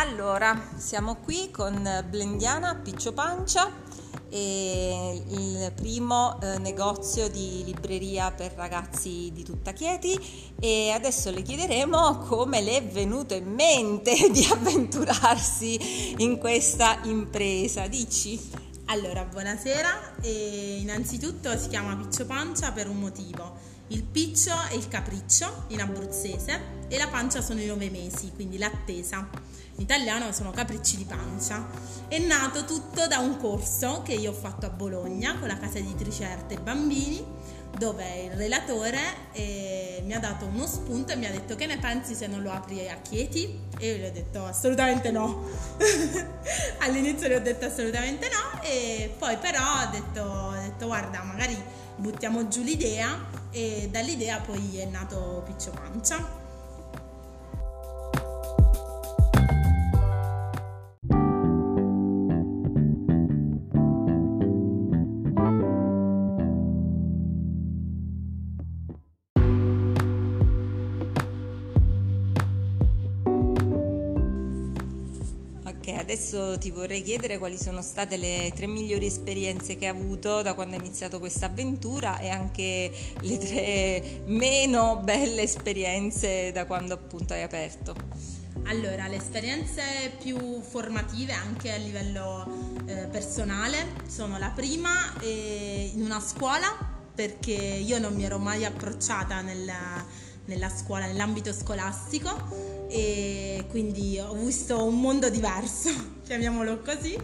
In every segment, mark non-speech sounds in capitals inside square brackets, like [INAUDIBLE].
Allora, siamo qui con Blendiana Piccio Pancia, il primo eh, negozio di libreria per ragazzi di tutta Chieti e adesso le chiederemo come le è venuto in mente [LAUGHS] di avventurarsi in questa impresa. Dici? Allora, buonasera. E innanzitutto si chiama Piccio Pancia per un motivo. Il piccio è il capriccio in abruzzese e la pancia sono i nove mesi, quindi l'attesa. Italiano sono capricci di pancia. È nato tutto da un corso che io ho fatto a Bologna con la casa editrice Arte e Bambini, dove il relatore eh, mi ha dato uno spunto e mi ha detto che ne pensi se non lo apri a Chieti? E io gli ho detto assolutamente no. [LAUGHS] All'inizio gli ho detto assolutamente no e poi però ho detto, ho detto guarda magari buttiamo giù l'idea e dall'idea poi è nato Piccio Pancia. Adesso ti vorrei chiedere quali sono state le tre migliori esperienze che hai avuto da quando hai iniziato questa avventura e anche le tre meno belle esperienze da quando appunto hai aperto. Allora, le esperienze più formative anche a livello eh, personale sono la prima eh, in una scuola perché io non mi ero mai approcciata nella, nella scuola, nell'ambito scolastico e quindi ho visto un mondo diverso, [LAUGHS] chiamiamolo così.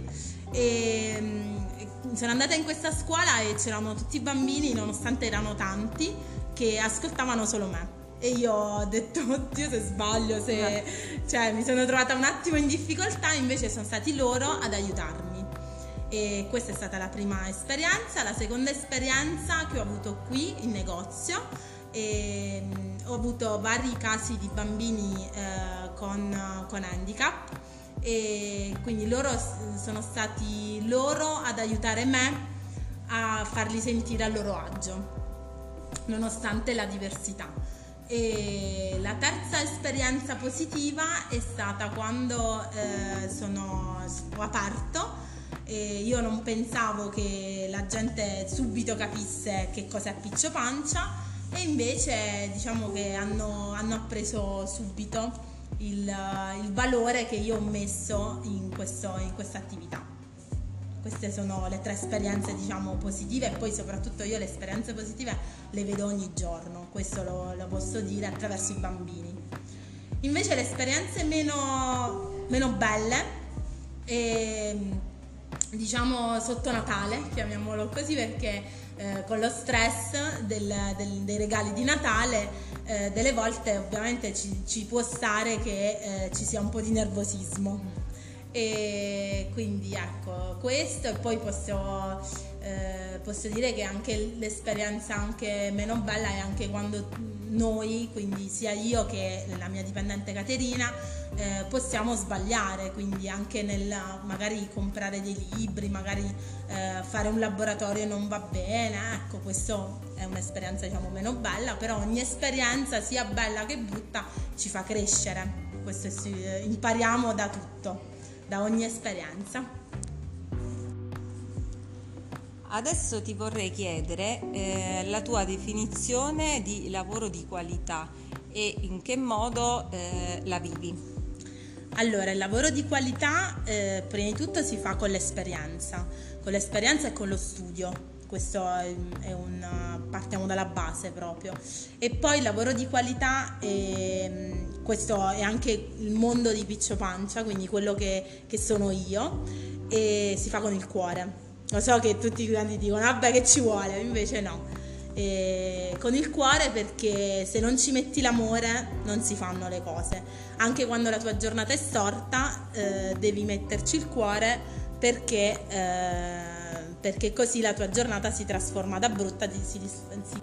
E mm, sono andata in questa scuola e c'erano tutti i bambini, nonostante erano tanti, che ascoltavano solo me. E io ho detto, [LAUGHS] oddio se sbaglio, se... cioè mi sono trovata un attimo in difficoltà, invece sono stati loro ad aiutarmi. E questa è stata la prima esperienza. La seconda esperienza che ho avuto qui in negozio e mm, ho avuto vari casi di bambini eh, con, con handicap e quindi loro sono stati loro ad aiutare me a farli sentire a loro agio nonostante la diversità. E la terza esperienza positiva è stata quando eh, sono ho aperto e io non pensavo che la gente subito capisse che cosa è piccio pancia e invece diciamo che hanno, hanno appreso subito il, il, valore che io ho messo in, in questa attività. Queste sono le tre esperienze diciamo positive e poi soprattutto io le esperienze positive le vedo ogni giorno, questo lo, lo posso dire attraverso i bambini. Invece le esperienze meno, meno belle, e, diciamo sotto Natale, chiamiamolo così perché eh, con lo stress del, del, dei regali di Natale, eh, delle volte ovviamente ci, ci può stare che eh, ci sia un po' di nervosismo. E quindi ecco questo e poi posso, eh, posso dire che anche l'esperienza anche meno bella è anche quando noi, quindi sia io che la mia dipendente Caterina, eh, possiamo sbagliare, quindi anche nel magari comprare dei libri, magari eh, fare un laboratorio non va bene, ecco questo è un'esperienza diciamo meno bella, però ogni esperienza sia bella che brutta ci fa crescere, questo è, impariamo da tutto, da ogni esperienza. Adesso ti vorrei chiedere eh, la tua definizione di lavoro di qualità e in che modo eh, la vivi. Allora, il lavoro di qualità eh, prima di tutto si fa con l'esperienza, con l'esperienza e con lo studio. Questo è una, partiamo dalla base proprio. E poi il lavoro di qualità, è, questo è anche il mondo di Piccio Pancia, quindi quello che, che sono io, e si fa con il cuore. Lo so che tutti i clienti dicono, vabbè che ci vuole, invece no eh, con il cuore perché se non ci metti l'amore non si fanno le cose. Anche quando la tua giornata è storta eh, devi metterci il cuore perché, eh, perché, così la tua giornata si trasforma da brutta, si, si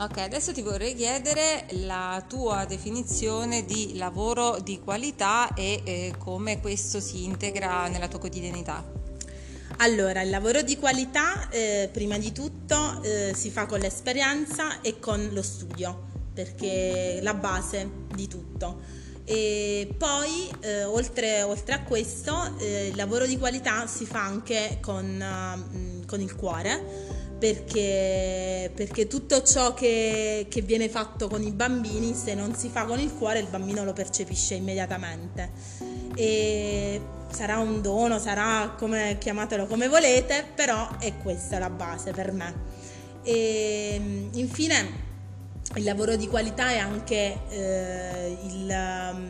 Ok, adesso ti vorrei chiedere la tua definizione di lavoro di qualità e eh, come questo si integra nella tua quotidianità. Allora, il lavoro di qualità eh, prima di tutto eh, si fa con l'esperienza e con lo studio, perché è la base di tutto. E poi, eh, oltre, oltre, a questo, eh, il lavoro di qualità si fa anche con, uh, con il cuore perché, perché tutto ciò che, che, viene fatto con i bambini, se non si fa con il cuore, il bambino lo percepisce immediatamente. E sarà un dono, sarà come chiamatelo come volete, però è questa la base per me. E infine il lavoro di qualità è anche eh, il,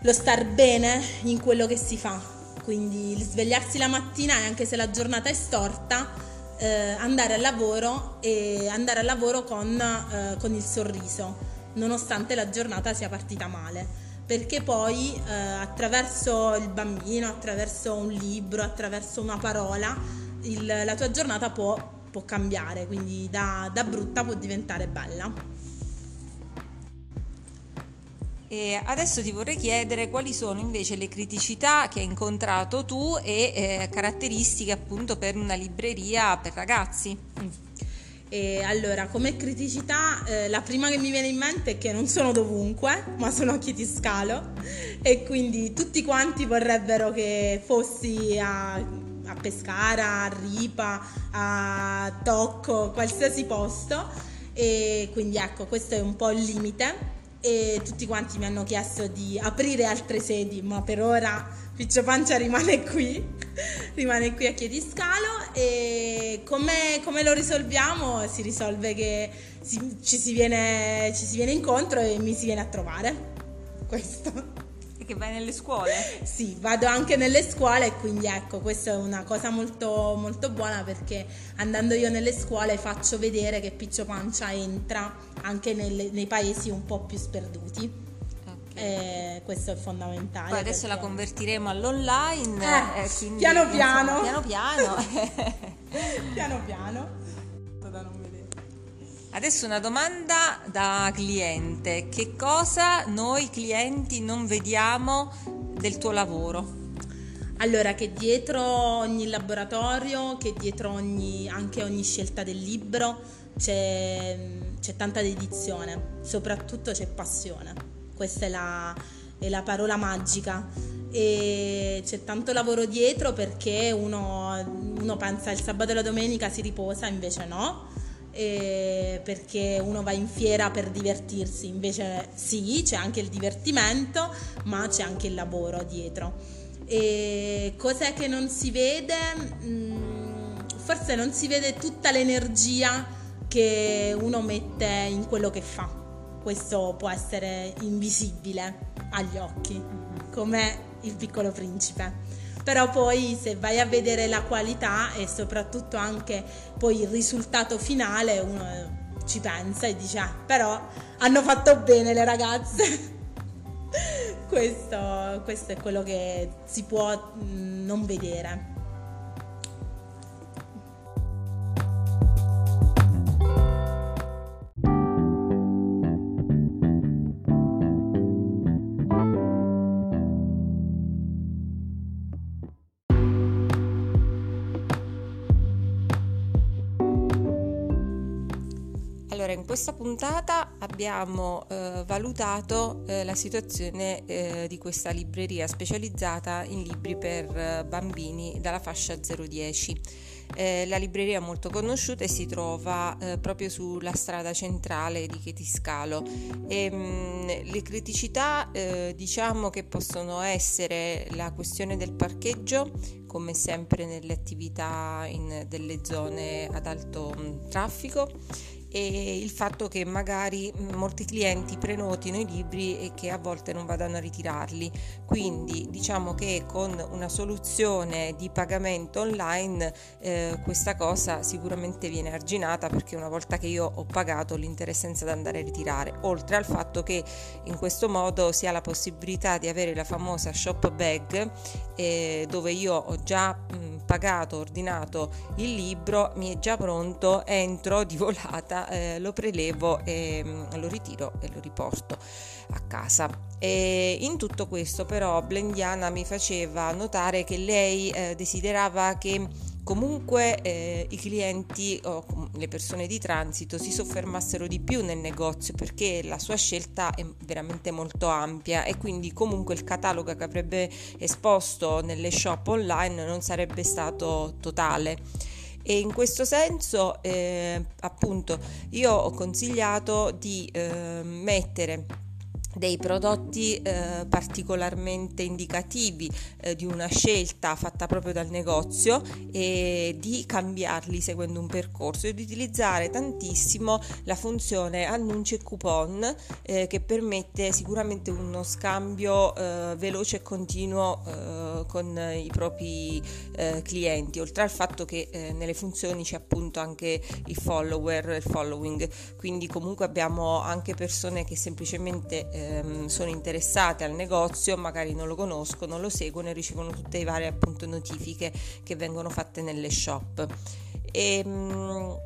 lo star bene in quello che si fa. Quindi il svegliarsi la mattina anche se la giornata è storta, eh, andare al lavoro e andare al lavoro con, eh, con, il sorriso, nonostante la giornata sia partita male. Perché poi eh, attraverso il bambino, attraverso un libro, attraverso una parola, il, la tua giornata può, può cambiare, quindi da, da brutta può diventare bella. E adesso ti vorrei chiedere quali sono invece le criticità che hai incontrato tu e eh, caratteristiche appunto per una libreria per ragazzi. Mm. E allora, come criticità, eh, la prima che mi viene in mente è che non sono dovunque, ma sono a Chietiscalo e quindi tutti quanti vorrebbero che fossi a, a Pescara, a Ripa, a Tocco, qualsiasi posto. E quindi ecco, questo è un po' il limite e tutti quanti mi hanno chiesto di aprire altre sedi, ma per ora Piccio Pancia rimane qui, [LAUGHS] rimane qui a Chiediscalo e come, come lo risolviamo? Si risolve che si, ci, si viene, ci si viene incontro e mi si viene a trovare. Questo che vai nelle scuole? Sì, vado anche nelle scuole e quindi ecco, questa è una cosa molto, molto buona perché andando io nelle scuole faccio vedere che Piccio Pancia entra anche nelle, nei paesi un po' più sperduti. Eh, questo è fondamentale. Poi adesso perché... la convertiremo all'online. Eh, eh, quindi, piano piano. Insomma, piano piano. piano piano. [LAUGHS] [LAUGHS] Adesso una domanda da cliente. Che cosa noi clienti non vediamo del tuo lavoro? Allora, che dietro ogni laboratorio, che dietro ogni, anche ogni scelta del libro c'è, c'è tanta dedizione, soprattutto c'è passione. Questa è la, è la parola magica e c'è tanto lavoro dietro perché uno, uno pensa il sabato e la domenica si riposa, invece no eh, perché uno va in fiera per divertirsi, invece sì, c'è anche il divertimento, ma c'è anche il lavoro dietro. E cos'è che non si vede? Mm, forse non si vede tutta l'energia che uno mette in quello che fa. Questo può essere invisibile agli occhi, come il piccolo principe però poi se vai a vedere la qualità e soprattutto anche poi il risultato finale uno ci pensa e dice ah, però hanno fatto bene le ragazze. [LAUGHS] Questo, questo è quello che si può mm, non vedere in questa puntata abbiamo eh, valutato eh, la situazione eh, di questa libreria specializzata in libri per eh, bambini dalla fascia 010. Eh, la libreria è molto conosciuta e si trova eh, proprio sulla strada centrale di Chetiscalo. E, mh, mm, le criticità diciamo che possono essere la questione del parcheggio, come sempre nelle attività in delle zone ad alto mh, traffico e il fatto che magari molti clienti prenotino i libri e che a volte non vadano a ritirarli. Quindi diciamo che con una soluzione di pagamento online eh, questa cosa sicuramente viene arginata perché una volta che io ho pagato l'interessenza ad andare a ritirare, oltre al fatto che in questo modo si ha la possibilità di avere la famosa shop bag eh, dove io ho già mh, pagato, ordinato il libro, mi è già pronto, entro di volata Eh, lo prelevo e mm, lo ritiro e lo riporto a casa. E in tutto questo però Blendiana mi faceva notare che lei eh, desiderava che comunque eh, i clienti o le persone di transito si soffermassero di più nel negozio perché la sua scelta è veramente molto ampia e quindi comunque il catalogo che avrebbe esposto nelle shop online non sarebbe stato totale. E in questo senso, eh, appunto, io ho consigliato di eh, mettere dei prodotti eh, particolarmente indicativi eh, di una scelta fatta proprio dal negozio e di cambiarli seguendo un percorso e di utilizzare tantissimo la funzione annunci e coupon eh, che permette sicuramente uno scambio eh, veloce e continuo eh, con i propri eh, clienti oltre al fatto che nelle funzioni c'è appunto anche il follower il following. Quindi comunque abbiamo anche persone che semplicemente ehm, sono interessate al negozio, magari non lo conoscono, lo seguono e ricevono tutte le varie appunto notifiche che vengono fatte nelle shop. E, ehm,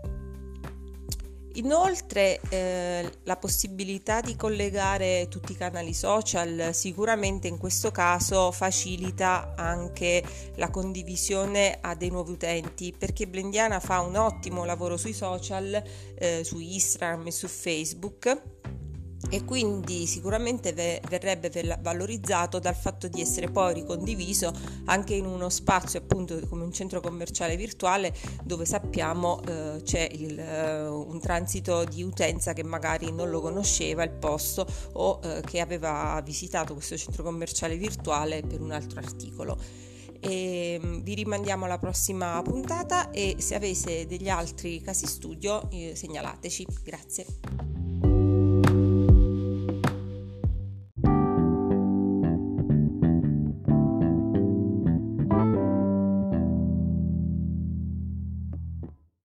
Inoltre eh, la possibilità di collegare tutti i canali social sicuramente in questo caso facilita anche la condivisione a dei nuovi utenti perché Blendiana fa un ottimo lavoro sui social, eh, su Instagram e su Facebook e quindi sicuramente verrebbe valorizzato dal fatto di essere poi ricondiviso anche in uno spazio appunto come un centro commerciale virtuale dove sappiamo eh, c'è il, eh, un transito di utenza che magari non lo conosceva il posto o eh, che aveva visitato questo centro commerciale virtuale per un altro articolo. E mm, vi rimandiamo alla prossima puntata e se avete degli altri casi studio eh, segnalateci. Grazie.